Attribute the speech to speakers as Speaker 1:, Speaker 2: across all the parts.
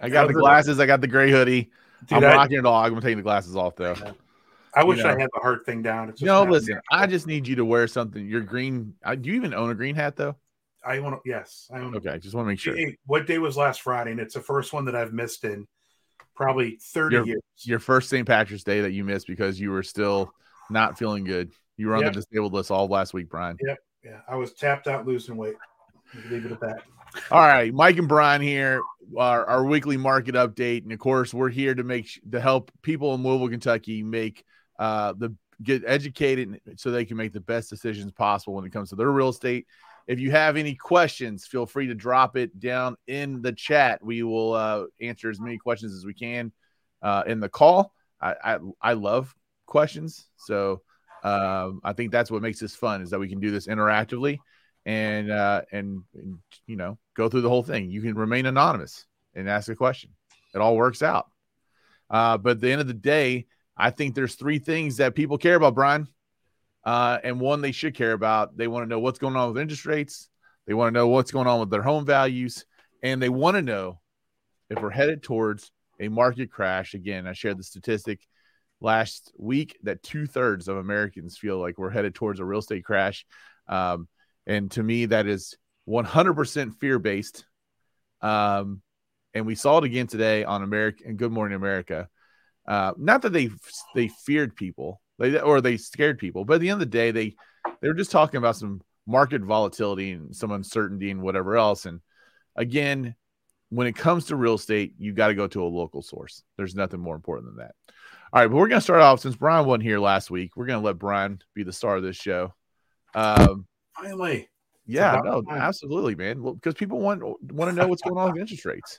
Speaker 1: I got the glasses. I got the gray hoodie.
Speaker 2: Dude,
Speaker 1: I'm
Speaker 2: I-
Speaker 1: rocking it all. I'm gonna the glasses off though.
Speaker 2: I wish
Speaker 1: you know.
Speaker 2: I had the heart thing down.
Speaker 1: No, listen. I just need you to wear something. Your green. I, do you even own a green hat though?
Speaker 2: I want to. Yes, I own.
Speaker 1: Okay, just want to make sure.
Speaker 2: Hey, what day was last Friday? And it's the first one that I've missed in probably 30
Speaker 1: Your-
Speaker 2: years.
Speaker 1: Your first St. Patrick's Day that you missed because you were still not feeling good. You were on
Speaker 2: Yep.
Speaker 1: the disabled list all last week, Brian. Yep.
Speaker 2: Yeah, I was tapped out losing weight. Leave it at that.
Speaker 1: All right, Mike and Brian here, our, our weekly market update, and of course, we're here to make to help people in Louisville, Kentucky, make uh, the get educated so they can make the best decisions possible when it comes to their real estate. If you have any questions, feel free to drop it down in the chat. We will uh, answer as many questions as we can uh, in the call. I, I I love questions, so um, I think that's what makes this fun is that we can do this interactively and uh and, you know go through the whole thing. You can remain anonymous and ask a question. It all works out. Uh but at the end of the day i think there's three things that people care about brian. Uh and one they should care about they want to know what's going on with interest rates. They want to know what's going on with their home values. And they want to know if we're headed towards a market crash. Again i shared the statistic last week that two-thirds of americans feel like we're headed towards a real estate crash. Um, and to me, that is 100% fear based. Um, and we saw it again today on America and Good Morning America. Uh, not that they they feared people, they, or they scared people, but at the end of the day, they they were just talking about some market volatility and some uncertainty and whatever else. And again, when it comes to real estate, you got to go to a local source. There's nothing more important than that. All right, but we're gonna start off since Brian wasn't here last week. We're gonna let Brian be the star of this show. Um,
Speaker 2: Finally.
Speaker 1: yeah, no,
Speaker 2: time.
Speaker 1: absolutely, man. Well, because people want want to know what's going on with interest rates.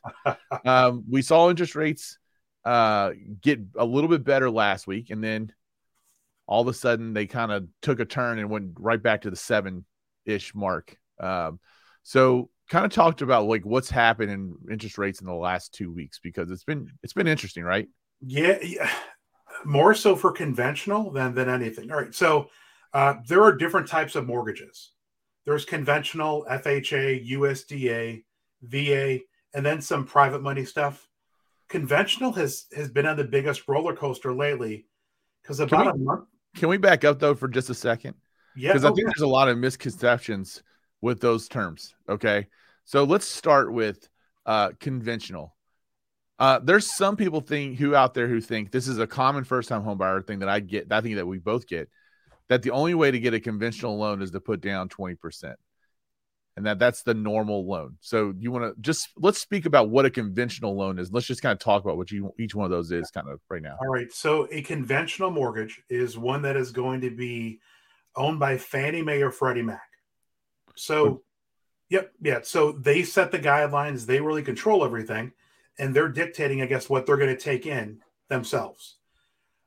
Speaker 1: Um, we saw interest rates uh, get a little bit better last week, and then all of a sudden they kind of took a turn and went right back to the seven ish mark. Um, so, kind of talked about like what's happened in interest rates in the last two weeks because it's been it's been interesting, right?
Speaker 2: Yeah, yeah, more so for conventional than than anything. All right, so uh, there are different types of mortgages. There's conventional, FHA, USDA, VA, and then some private money stuff. Conventional has has been on the biggest roller coaster lately because
Speaker 1: Can
Speaker 2: about
Speaker 1: we-
Speaker 2: a month.
Speaker 1: Can we back up though for just a second?
Speaker 2: Yeah,
Speaker 1: because I
Speaker 2: oh,
Speaker 1: think
Speaker 2: yeah.
Speaker 1: there's a lot of misconceptions with those terms. Okay, so let's start with uh, conventional. Uh, there's some people think who out there who think this is a common first time home buyer thing that I get. I think that we both get that the only way to get a conventional loan is to put down 20%. And that that's the normal loan. So you want to just let's speak about what a conventional loan is. Let's just kind of talk about what you, each one of those is kind of right now.
Speaker 2: All right. So a conventional mortgage is one that is going to be owned by Fannie Mae or Freddie Mac. So, yep, yeah. So they set the guidelines. They really control everything, and they're dictating, I guess, what they're going to take in themselves.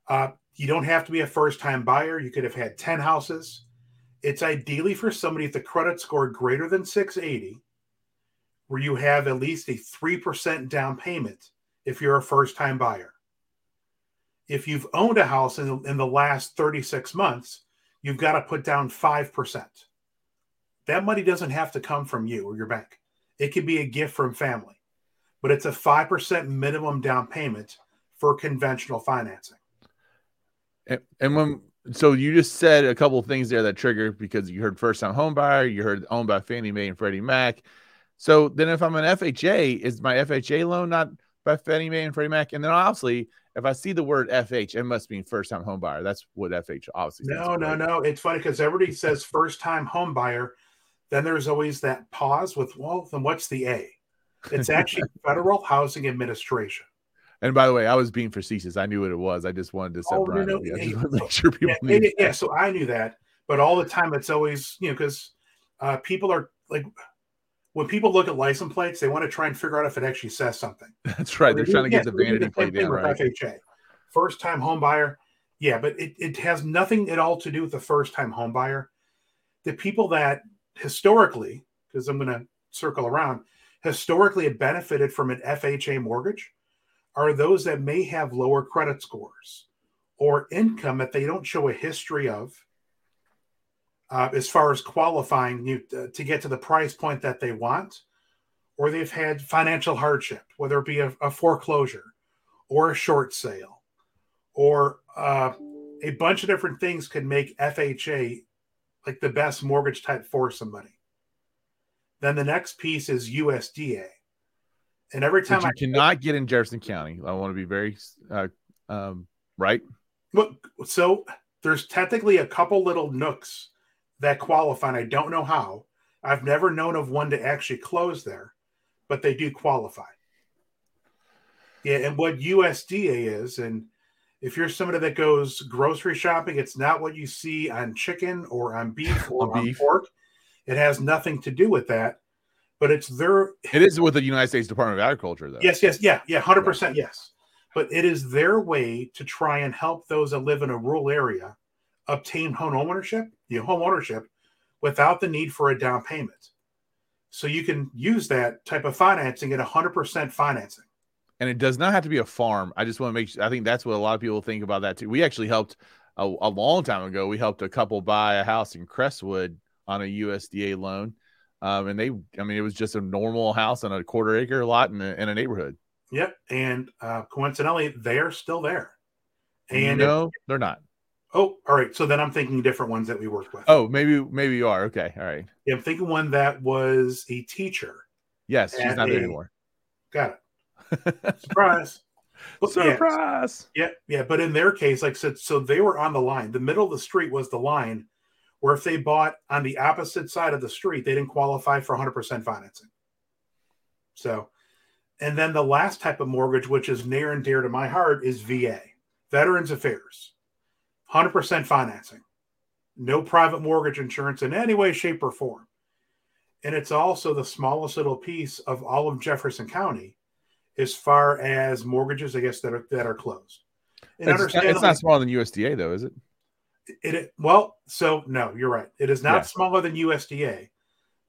Speaker 2: Uh, you don't have to be a first-time buyer. You could have had ten houses. It's ideally for somebody with a credit score greater than 680, where you have at least a three percent down payment if you're a first-time buyer if you've owned a house in, in the last 36 months, you've got to put down 5%. That money doesn't have to come from you or your bank. It could be a gift from family, but it's a 5% minimum down payment for conventional financing.
Speaker 1: And, and when so you just said a couple of things there that trigger because you heard first time home buyer, you heard owned by Fannie Mae and Freddie Mac. So then if I'm an FHA, is my FHA loan not by Fannie Mae and Freddie Mac? And then obviously if I see the word FH, it must mean first time home buyer. That's what FH obviously
Speaker 2: No, no,
Speaker 1: right?
Speaker 2: no. It's funny because everybody says first time home buyer. Then there's always that pause with, well, then what's the A? It's actually Federal Housing Administration.
Speaker 1: And by the way, I was being facetious. I knew what it was. I just wanted to set
Speaker 2: Oh, no,
Speaker 1: Brian
Speaker 2: no,
Speaker 1: up. I
Speaker 2: hey,
Speaker 1: just wanted to make sure people
Speaker 2: yeah,
Speaker 1: knew.
Speaker 2: yeah, so I knew that, but all the time it's always you know because uh, people are like when people look at license plates, they want to try and figure out if it actually says something.
Speaker 1: That's right. They're trying to get the
Speaker 2: so we do
Speaker 1: vanity plate down, right?
Speaker 2: FHA, first time home buyer. Yeah, but it, it has nothing at all to do with the first time home buyer. The people that historically, because I'm going to circle around, historically have benefited from an FHA mortgage are those that may have lower credit scores or income that they don't show a history of uh, as far as qualifying you uh, to get to the price point that they want, or they've had financial hardship, whether it be a, a foreclosure or a short sale or uh, a bunch of different things could make FHA like the best mortgage type for somebody. Then the next piece is USDA. And every time
Speaker 1: I cannot get in Jefferson County, I want to be very uh, um, right.
Speaker 2: Well, so there's technically a couple little nooks that qualify, and I don't know how. I've never known of one to actually close there, but they do qualify. Yeah, and what USDA is, and if you're somebody that goes grocery shopping, it's not what you see on chicken or on beef or on, beef. pork. It has nothing to do with that, but it's their.
Speaker 1: It is with the United States Department of Agriculture, though.
Speaker 2: Yes, yes, yeah, yeah, hundred percent, yes. But it is their way to try and help those that live in a rural area obtain home ownership, you know, home ownership, without the need for a down payment. So you can use that type of financing at hundred percent financing
Speaker 1: and it does not have to be a farm. I just want to make sure. I think that's what a lot of people think about that too. We actually helped a, a long time ago. We helped a couple buy a house in Crestwood on a USDA loan, um, and they, I mean, it was just a normal house on a quarter acre lot in a, in a neighborhood.
Speaker 2: Yep, and uh, coincidentally, they are still there.
Speaker 1: And no, it, they're not.
Speaker 2: Oh, all right. So then I'm thinking different ones that we worked with.
Speaker 1: Oh, maybe maybe you are. Okay, all right.
Speaker 2: Yeah, I'm thinking one that was a teacher.
Speaker 1: Yes, she's not a, there anymore.
Speaker 2: Got it. Surprise.
Speaker 1: But, Surprise.
Speaker 2: Yeah, yeah, yeah. But in their case, like I said, so they were on the line. The middle of the street was the line where if they bought on the opposite side of the street, they didn't qualify for 100% financing. So, and then the last type of mortgage, which is near and dear to my heart, is VA, Veterans Affairs, 100% financing, no private mortgage insurance in any way, shape, or form. And it's also the smallest little piece of all of Jefferson County as far as mortgages, I guess that are that are closed.
Speaker 1: And it's, it's not smaller than USDA though, is it?
Speaker 2: It, it well, so no, you're right. It is not yeah. smaller than USDA,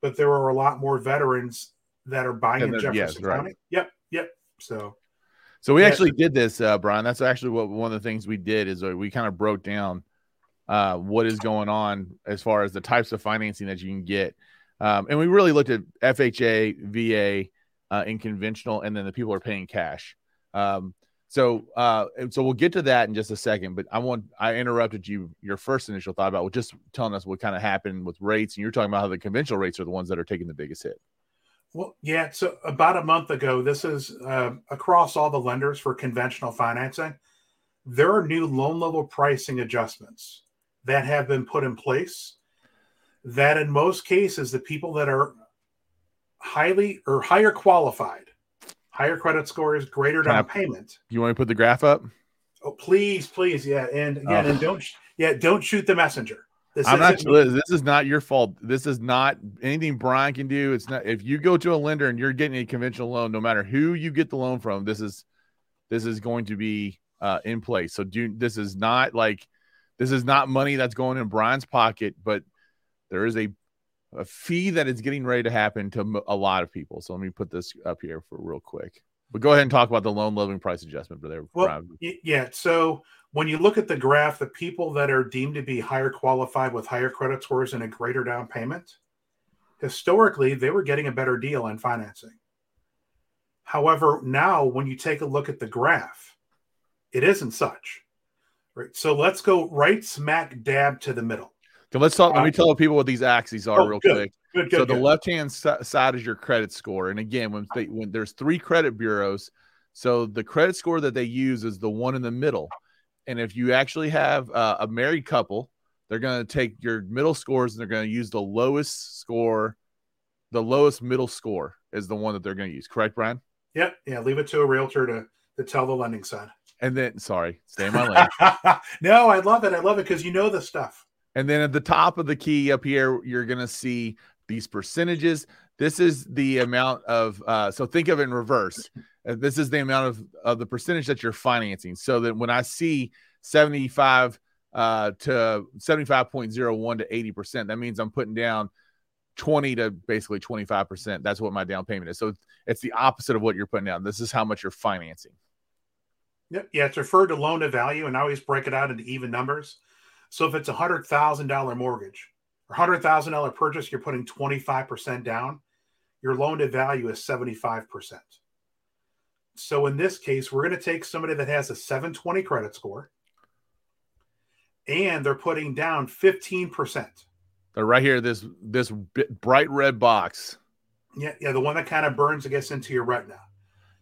Speaker 2: but there are a lot more veterans that are buying in Jefferson yes, County. Right. Yep, yep. So,
Speaker 1: so we actually did this, uh, Brian. That's actually what one of the things we did is uh, we kind of broke down uh, what is going on as far as the types of financing that you can get, um, and we really looked at FHA, VA, uh, in conventional, and then the people are paying cash. Um, so, uh, so we'll get to that in just a second. But I want I interrupted you your first initial thought about just telling us what kind of happened with rates, and you're talking about how the conventional rates are the ones that are taking the biggest hit.
Speaker 2: Well, yeah. So about a month ago, this is uh, across all the lenders for conventional financing. There are new loan level pricing adjustments that have been put in place. That in most cases, the people that are highly or higher qualified, higher credit scores, greater down payment.
Speaker 1: You want to put the graph up?
Speaker 2: Oh, please, please, yeah. And again, oh. and don't, yeah, don't shoot the messenger.
Speaker 1: This I'm not. This is not your fault. This is not anything Brian can do. It's not. If you go to a lender and you're getting a conventional loan, no matter who you get the loan from, this is this is going to be uh, in place. So do this is not like this is not money that's going in Brian's pocket, but there is a a fee that is getting ready to happen to a lot of people. So let me put this up here for real quick. But go ahead and talk about the loan level price adjustment for there.
Speaker 2: Well, yeah. So when you look at the graph, the people that are deemed to be higher qualified with higher credit scores and a greater down payment, historically they were getting a better deal on financing. However, now when you take a look at the graph, it isn't such. Right. So let's go right smack dab to the middle.
Speaker 1: So let's talk. Let me tell people what these axes are oh, real good. quick. Good, good, so the left hand side is your credit score, and again, when they, when there's three credit bureaus, so the credit score that they use is the one in the middle. And if you actually have uh, a married couple, they're going to take your middle scores and they're going to use the lowest score, the lowest middle score is the one that they're going to use. Correct, Brian?
Speaker 2: Yep. Yeah. Leave it to a realtor to to tell the lending side.
Speaker 1: And then, sorry, stay in my lane.
Speaker 2: no, I love it. I love it because you know the stuff.
Speaker 1: And then at the top of the key up here, you're going to see these percentages. This is the amount of, uh, so think of it in reverse. Uh, this is the amount of, of the percentage that you're financing. So that when I see 75 uh, to 75.01 to 80%, that means I'm putting down 20 to basically 25%. That's what my down payment is. So it's the opposite of what you're putting down. This is how much you're financing.
Speaker 2: Yeah, it's referred to loan to value, and I always break it out into even numbers. So if it's a hundred thousand dollar mortgage or hundred thousand dollar purchase, you're putting 25% down. your loan to value is 75%. So in this case, we're going to take somebody that has a 720 credit score and they're putting down 15%.
Speaker 1: They're right here, this this bright red box.
Speaker 2: Yeah, yeah, the one that kind of burns, I guess, into your retina.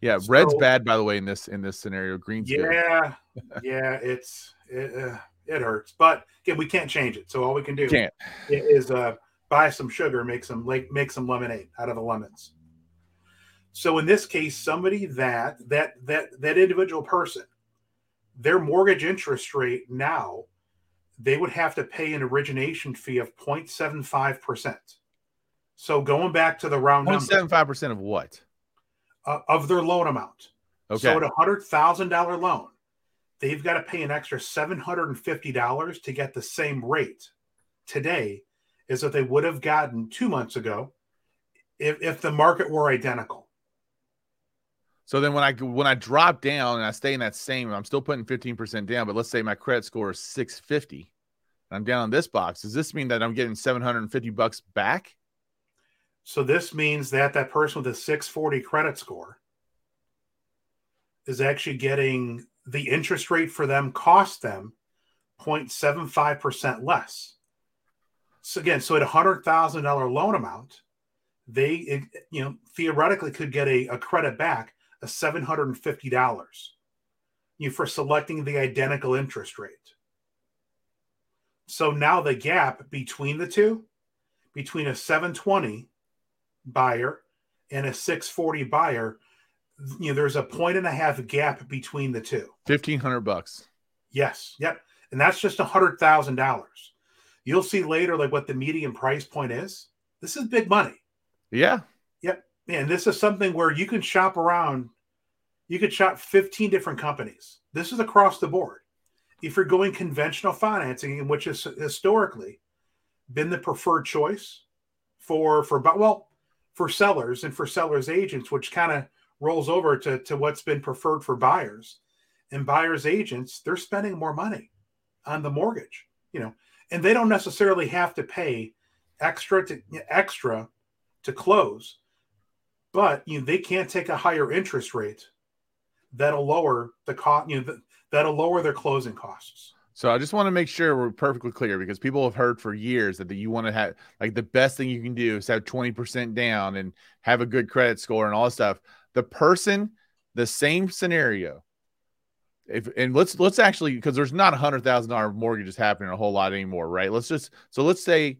Speaker 1: Yeah, so, red's bad, by the way, in this in this scenario. Green's
Speaker 2: yeah, yeah, it's it, uh, it hurts, but again, we can't change it. So all we can do
Speaker 1: can't.
Speaker 2: is uh, buy some sugar, make some like make some lemonade out of the lemons. So in this case, somebody that that that that individual person, their mortgage interest rate now they would have to pay an origination fee of 0.75%. So going back to the round
Speaker 1: 0.75% of what?
Speaker 2: Uh, of their loan amount.
Speaker 1: Okay.
Speaker 2: So at a $100,000 loan, they've got to pay an extra $750 to get the same rate today as if they would have gotten two months ago if, if the market were identical.
Speaker 1: So then when I when I drop down and I stay in that same, I'm still putting 15% down, but let's say my credit score is 650 and I'm down on this box. Does this mean that I'm getting 750 bucks back?
Speaker 2: So this means that that person with a 640 credit score is actually getting the interest rate for them cost them 0.75% less. So again, so at a hundred thousand dollar loan amount, they you know theoretically could get a, a credit back of $750 you for selecting the identical interest rate. So now the gap between the two, between a 720 buyer and a 640 buyer, you know, there's a point and a half gap between the two.
Speaker 1: Fifteen hundred bucks.
Speaker 2: Yes. Yep. And that's just a hundred thousand dollars. You'll see later like what the median price point is. This is big money.
Speaker 1: Yeah.
Speaker 2: Yep. And this is something where you can shop around you could shop 15 different companies. This is across the board. If you're going conventional financing, which has historically been the preferred choice for for well for sellers and for sellers agents, which kind of rolls over to, to what's been preferred for buyers. And buyers agents, they're spending more money on the mortgage, you know, and they don't necessarily have to pay extra to extra to close, but you know, they can't take a higher interest rate that'll lower the cost. You know, that'll lower their closing costs.
Speaker 1: So I just want to make sure we're perfectly clear because people have heard for years that you want to have like the best thing you can do is have 20% down and have a good credit score and all this stuff. The person, the same scenario. If and let's let's actually because there's not a hundred thousand dollar mortgages happening a whole lot anymore, right? Let's just so let's say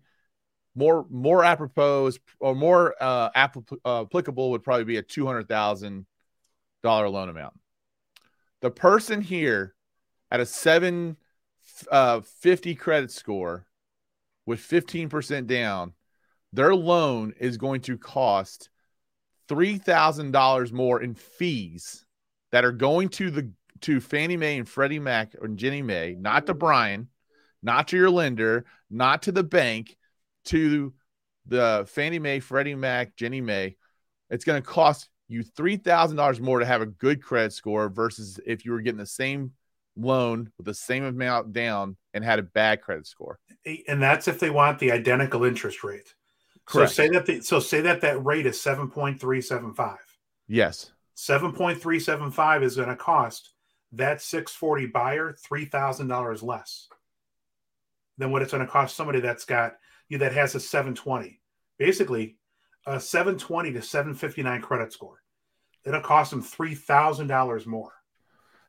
Speaker 1: more more apropos or more uh, uh applicable would probably be a two hundred thousand dollar loan amount. The person here at a 750 uh, fifty credit score with 15% down, their loan is going to cost $3,000 more in fees that are going to the to Fannie Mae and Freddie Mac and Ginnie Mae, not to Brian, not to your lender, not to the bank, to the Fannie Mae, Freddie Mac, Ginnie Mae. It's going to cost you $3,000 more to have a good credit score versus if you were getting the same loan with the same amount down and had a bad credit score.
Speaker 2: And that's if they want the identical interest rate. Correct. So say that the, so say that that rate is 7.375.
Speaker 1: Yes.
Speaker 2: 7.375 is going to cost that 640 buyer $3,000 less than what it's going to cost somebody that's got you that has a 720. Basically, a 720 to 759 credit score. It'll cost them three thousand dollars more.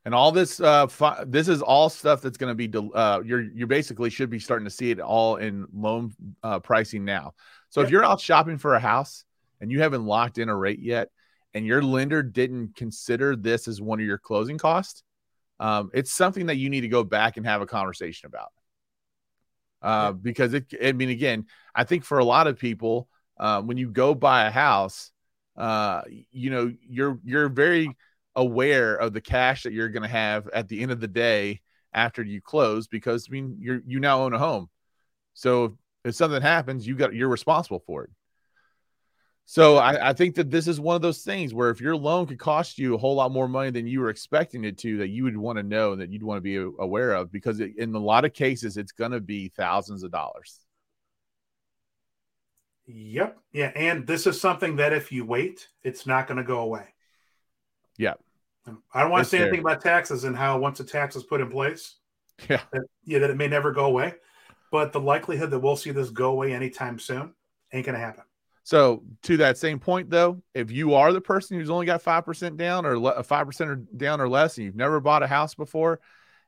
Speaker 1: And all this, uh, fi- this is all stuff that's going to be. De- uh, you're you basically should be starting to see it all in loan uh, pricing now. So yeah. if you're out shopping for a house and you haven't locked in a rate yet, and your lender didn't consider this as one of your closing costs, um, it's something that you need to go back and have a conversation about. Uh, yeah. Because it, I mean, again, I think for a lot of people, uh, when you go buy a house, uh, you know, you're you're very aware of the cash that you're going to have at the end of the day after you close because I mean you're you now own a home. So if something happens, you got you're responsible for it. So I, I, think that this is one of those things where if your loan could cost you a whole lot more money than you were expecting it to, that you would want to know and that you'd want to be aware of because it, in a lot of cases it's going to be thousands of dollars.
Speaker 2: Yep. Yeah. And this is something that if you wait, it's not going to go away.
Speaker 1: Yeah.
Speaker 2: I don't want to say anything about taxes and how once a tax is put in place,
Speaker 1: yeah,
Speaker 2: that, yeah, that it may never go away. But the likelihood that we'll see this go away anytime soon ain't going to happen.
Speaker 1: So to that same point, though, if you are the person who's only got five percent down or five percent or down or less, and you've never bought a house before,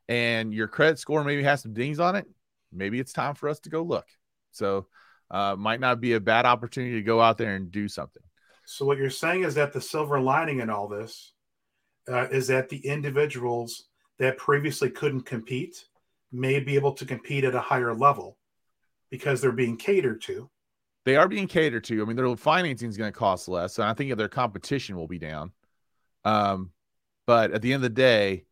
Speaker 1: and your credit score maybe has some dings on it, maybe it's time for us to go look. So, uh, might not be a bad opportunity to go out there and do something.
Speaker 2: So, what you're saying is that the silver lining in all this uh, is that the individuals that previously couldn't compete may be able to compete at a higher level because they're being catered to
Speaker 1: they are being catered to. I mean, their financing is going to cost less, and I think their competition will be down. Um, but at the end of the day,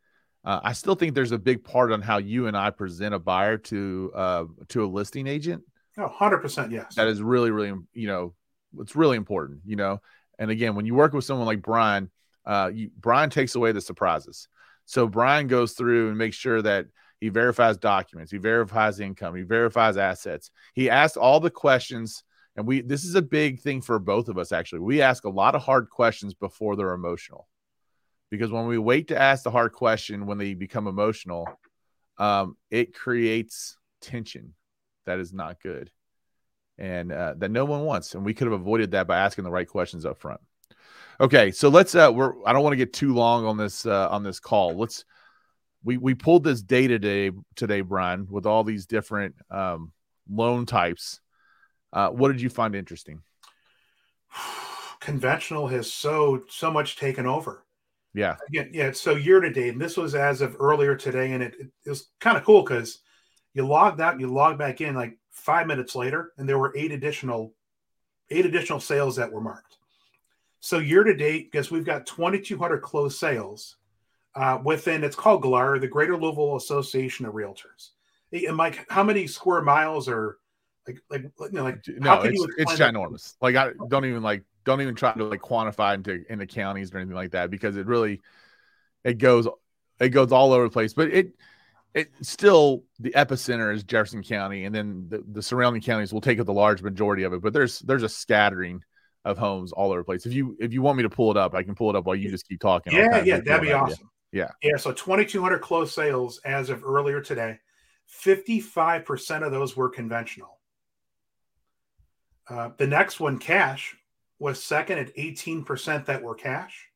Speaker 1: uh, I still think there's a big part on how you and I present a buyer to uh, to a listing agent.
Speaker 2: Oh, 100 percent, yes.
Speaker 1: That is really, really, you know, it's really important. You know, and again, when you work with someone like Brian, uh, you, Brian takes away the surprises. So Brian goes through and makes sure that he verifies documents, he verifies income, he verifies assets. He asks all the questions and we this is a big thing for both of us actually. We ask a lot of hard questions before they're emotional. Because when we wait to ask the hard question when they become emotional um, it creates tension that is not good. And uh, that no one wants. And we could have avoided that by asking the right questions up front okay so let's uh we're i don't want to get too long on this uh on this call let's we we pulled this data today today brian with all these different um loan types uh, what did you find interesting?
Speaker 2: Conventional has so so much taken over.
Speaker 1: Yeah.
Speaker 2: Again, yeah. So year to date, and this was as of earlier today, and it, it was kind of cool because you logged out, and you log back in like five minutes later, and there were eight additional eight additional sales that were marked. So year to date, because we've got 2,200 closed sales uh, within it's called GLAR, the Greater Louisville Association of Realtors. And Mike, how many square miles are like, like, you know, like
Speaker 1: no, it's it's ginormous. Like, I don't even like don't even try to like quantify into into counties or anything like that because it really it goes it goes all over the place. But it it still the epicenter is Jefferson County, and then the, the surrounding counties will take up the large majority of it. But there's there's a scattering of homes all over the place. If you if you want me to pull it up, I can pull it up while you just keep talking.
Speaker 2: Yeah, yeah, that'd be awesome.
Speaker 1: Yeah,
Speaker 2: yeah. So 2,200 closed sales as of earlier today. 55% of those were conventional. Uh, the next one, cash, was second at 18% that were cash.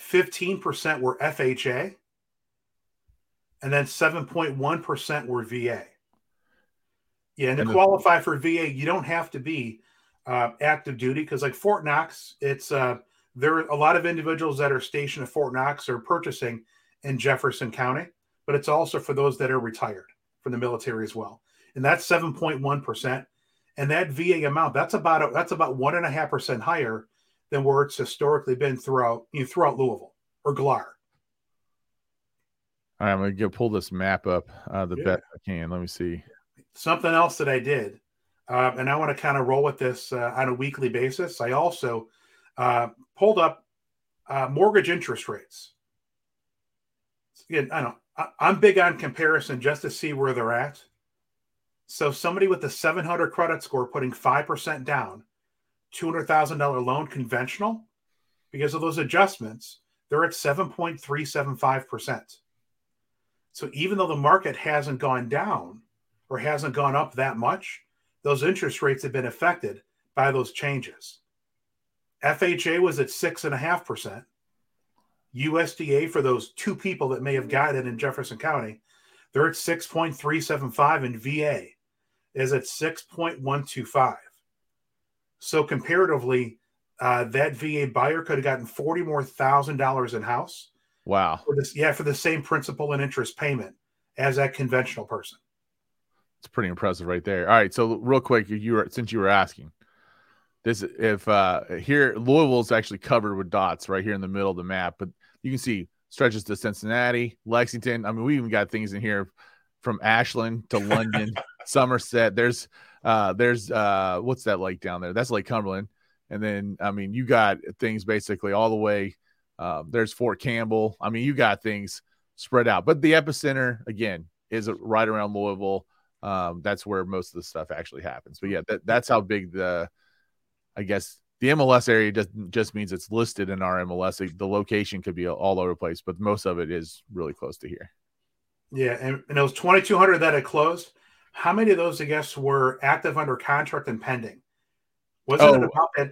Speaker 2: 15% were FHA. And then 7.1% were VA. Yeah, and to and qualify for VA, you don't have to be uh, active duty because, like Fort Knox, it's uh, there are a lot of individuals that are stationed at Fort Knox are purchasing in Jefferson County, but it's also for those that are retired from the military as well. And that's 7.1% and that VA amount that's about a, that's about one and a half percent higher than where it's historically been throughout you know, throughout Louisville or GLAR.
Speaker 1: All right, I'm gonna go pull this map up uh, the yeah. best I can. Let me see
Speaker 2: something else that I did, uh, and I want to kind of roll with this uh, on a weekly basis. I also uh, pulled up uh, mortgage interest rates. Again, I. I, I'm big on comparison just to see where they're at. So somebody with a 700 credit score putting 5% down, $200,000 loan conventional, because of those adjustments, they're at 7.375%. So even though the market hasn't gone down or hasn't gone up that much, those interest rates have been affected by those changes. FHA was at 6.5%. USDA, for those two people that may have gotten in Jefferson County, they're at 6.375 and VA is at 6.125. So comparatively, uh, that VA buyer could have gotten 40 more thousand dollars in house.
Speaker 1: Wow.
Speaker 2: For this, yeah, for the same principal and interest payment as that conventional person.
Speaker 1: It's pretty impressive right there. All right. So real quick, you were since you were asking this, if uh here Louisville's actually covered with dots right here in the middle of the map, but you can see stretches to Cincinnati, Lexington. I mean, we even got things in here from Ashland to London. Somerset. There's uh there's uh what's that lake down there? That's Lake Cumberland. And then I mean you got things basically all the way. Uh, there's Fort Campbell. I mean you got things spread out, but the epicenter again is right around Louisville. Um, that's where most of the stuff actually happens. But yeah, that, that's how big the, I guess the MLS area just just means it's listed in our MLS. The location could be all over the place, but most of it is really close to here.
Speaker 2: Yeah, and, and those 2,200 that had closed, how many of those, I guess, were active under contract and pending? Wasn't oh, it about that?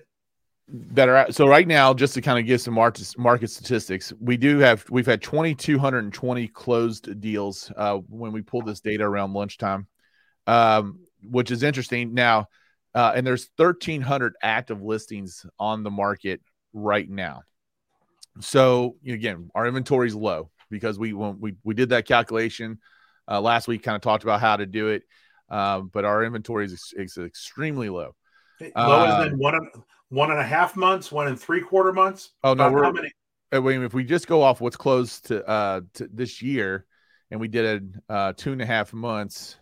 Speaker 1: That are so right now, just to kind of give some market market statistics, we do have we've had 2,220 closed deals uh, when we pulled this data around lunchtime, um, which is interesting. Now, uh, and there's 1,300 active listings on the market right now. So again, our inventory is low because we when we we did that calculation uh, last week, kind of talked about how to do it, um, but our inventory is, is extremely low.
Speaker 2: Lower uh, than one and, one and a half months, one and three quarter months.
Speaker 1: Oh no, we're, how many? I mean, if we just go off what's close to uh to this year, and we did it uh two and a half months.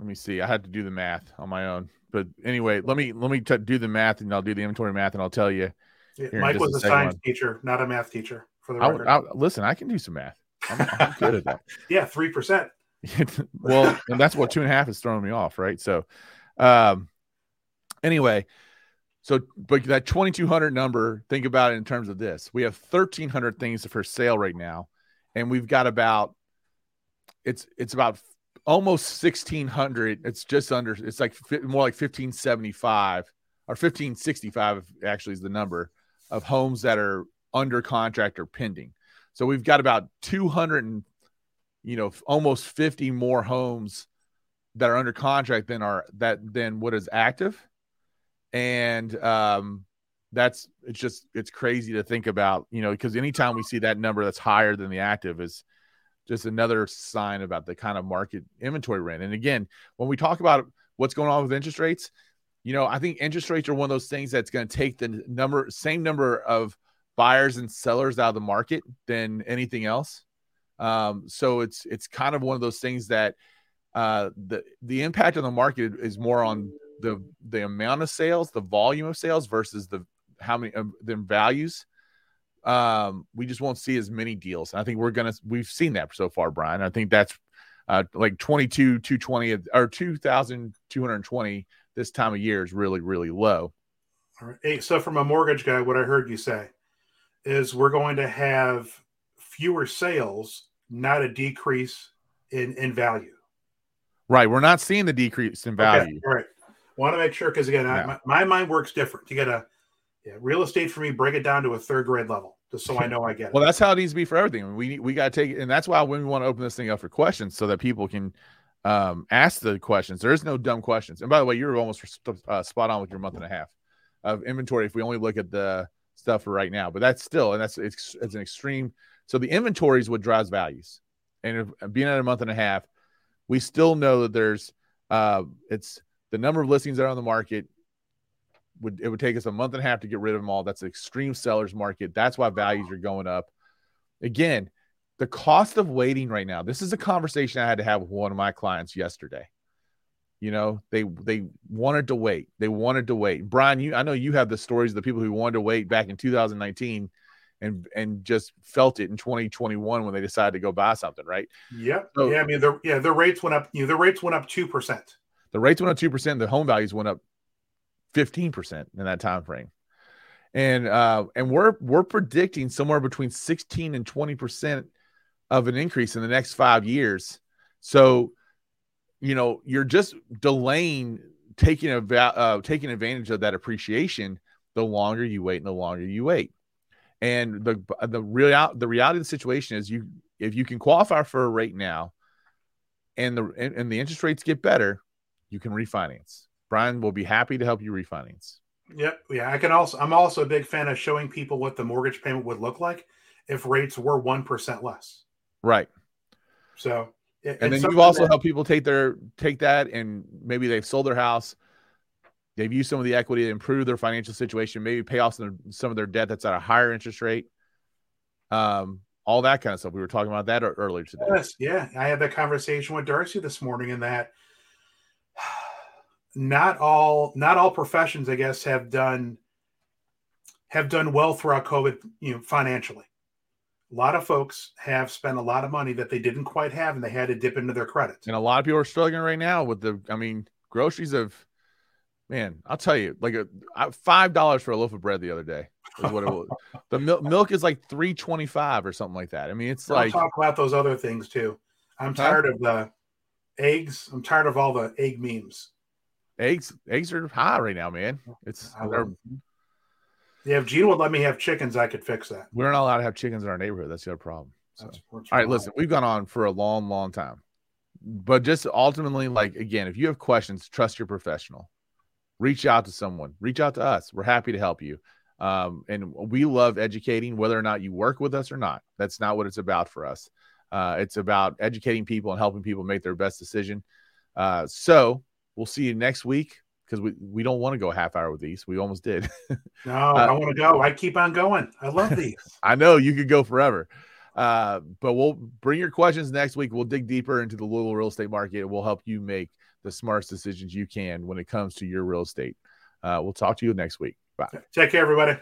Speaker 1: Let me see. I had to do the math on my own, but anyway, let me let me t- do the math, and I'll do the inventory math, and I'll tell you.
Speaker 2: Mike was a, a science one. teacher, not a math teacher. For the record,
Speaker 1: I, I, listen, I can do some math. I'm, I'm good at that.
Speaker 2: yeah, three percent.
Speaker 1: well, and that's what two and a half is throwing me off, right? So, um, anyway, so but that 2200 number, think about it in terms of this. We have 1300 things for sale right now, and we've got about it's it's about almost 1600. It's just under. It's like more like 1575 or 1565 actually is the number of homes that are under contract or pending. So we've got about 200 and you know almost 50 more homes that are under contract than are that than what is active and um that's it's just it's crazy to think about you know because anytime we see that number that's higher than the active is just another sign about the kind of market inventory rent and again when we talk about what's going on with interest rates you know i think interest rates are one of those things that's going to take the number same number of buyers and sellers out of the market than anything else um, so it's it's kind of one of those things that uh, the the impact on the market is more on the the amount of sales, the volume of sales versus the how many of them values. Um, we just won't see as many deals. I think we're gonna we've seen that so far, Brian. I think that's uh, like 22 220 or 2220 this time of year is really really low
Speaker 2: all right hey, so from a mortgage guy what i heard you say is we're going to have fewer sales not a decrease in in value
Speaker 1: right we're not seeing the decrease in value
Speaker 2: okay. all right want to make sure because again, I, my, my, mind works different. You got to yeah, real estate for me, break it down to a third grade level, just so I know I get
Speaker 1: it. well, that's how it needs to be for everything. We we got to take it, and that's why when we want to open this thing up for questions, so that people can um, ask the questions. There is no dumb questions. And by the way, you're almost uh, spot on with your month and a half of inventory. If we only look at the stuff for right now, but that's still and that's it's, it's an extreme. So the inventory is what drives values, and if, being at a month and a half, we still know that there's uh, it's the number of listings that are on the market would it would take us a month and a half to get rid of them all. That's an extreme sellers market. That's why values are going up. Again, the cost of waiting right now. This is a conversation I had to have with one of my clients yesterday. You know, they they wanted to wait. They wanted to wait. Brian, you I know you have the stories of the people who wanted to wait back in 2019 and and just felt it in 2021 when they decided to go buy something, right?
Speaker 2: Yeah. So, yeah, I mean the yeah, the rates went up, you know, the rates went up 2%.
Speaker 1: The rates went up two percent. The home values went up fifteen percent in that time frame, and uh, and we're we're predicting somewhere between sixteen and twenty percent of an increase in the next five years. So, you know, you're just delaying taking a uh, taking advantage of that appreciation. The longer you wait, and the longer you wait, and the the real the reality of the situation is you if you can qualify for a rate now, and the and, and the interest rates get better, you can refinance. Brian will be happy to help you refinance.
Speaker 2: Yep. Yeah. I can also, I'm also a big fan of showing people what the mortgage payment would look like if rates were 1% less.
Speaker 1: Right.
Speaker 2: So,
Speaker 1: and then you've also that, helped people take their, take that and maybe they've sold their house. They've used some of the equity to improve their financial situation, maybe pay off some, some of their debt that's at a higher interest rate. Um, all that kind of stuff. We were talking about that earlier today.
Speaker 2: Yes, yeah. I had that conversation with Darcy this morning, and that not all not all professions, I guess, have done have done well throughout COVID, you know, financially. A lot of folks have spent a lot of money that they didn't quite have, and they had to dip into their credit.
Speaker 1: And a lot of people are struggling right now with the. I mean, groceries have. Man, I'll tell you, like uh, a five dollars for a loaf of bread the other day is what it was. the milk milk is like three twenty five or something like that. I mean, it's
Speaker 2: I'll
Speaker 1: like
Speaker 2: talk about those other things too. I'm tired huh? of the eggs. I'm tired of all the egg memes.
Speaker 1: Eggs, eggs are high right now, man. It's
Speaker 2: yeah. If Gina would let me have chickens, I could fix that.
Speaker 1: We're not allowed to have chickens in our neighborhood. That's the other problem. So. That's, all right, listen, we've gone on for a long, long time, but just ultimately, like again, if you have questions, trust your professional. Reach out to someone. Reach out to us. We're happy to help you. Um, and we love educating, whether or not you work with us or not. That's not what it's about for us. Uh, it's about educating people and helping people make their best decision. Uh, so we'll see you next week because we, we don't want to go half hour with these. We almost did.
Speaker 2: no, uh, I want to go. I keep on going. I love these.
Speaker 1: I know you could go forever. Uh, but we'll bring your questions next week. We'll dig deeper into the Louisville real estate market. We'll help you make the smartest decisions you can when it comes to your real estate. Uh, we'll talk to you next week. Bye.
Speaker 2: Take care, everybody.